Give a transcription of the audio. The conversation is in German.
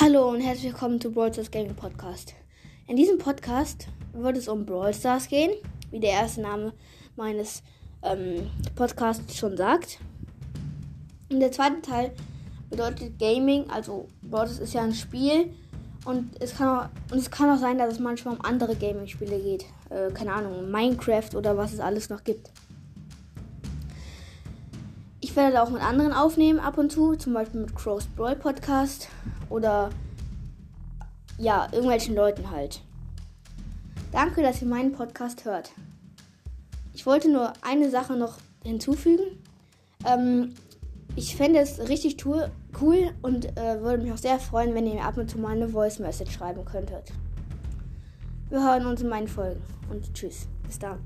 Hallo und herzlich willkommen zu Brawl Stars Gaming Podcast. In diesem Podcast wird es um Brawl Stars gehen, wie der erste Name meines ähm, Podcasts schon sagt. Und der zweite Teil bedeutet Gaming, also Brawl Stars ist ja ein Spiel und es kann auch, und es kann auch sein, dass es manchmal um andere Gaming-Spiele geht. Äh, keine Ahnung, Minecraft oder was es alles noch gibt. Werde auch mit anderen aufnehmen ab und zu, zum Beispiel mit Crow's Brawl Podcast oder ja, irgendwelchen Leuten halt. Danke, dass ihr meinen Podcast hört. Ich wollte nur eine Sache noch hinzufügen. Ähm, ich fände es richtig cool und äh, würde mich auch sehr freuen, wenn ihr mir ab und zu mal eine Voice Message schreiben könntet. Wir hören uns in meinen Folgen und tschüss. Bis dann.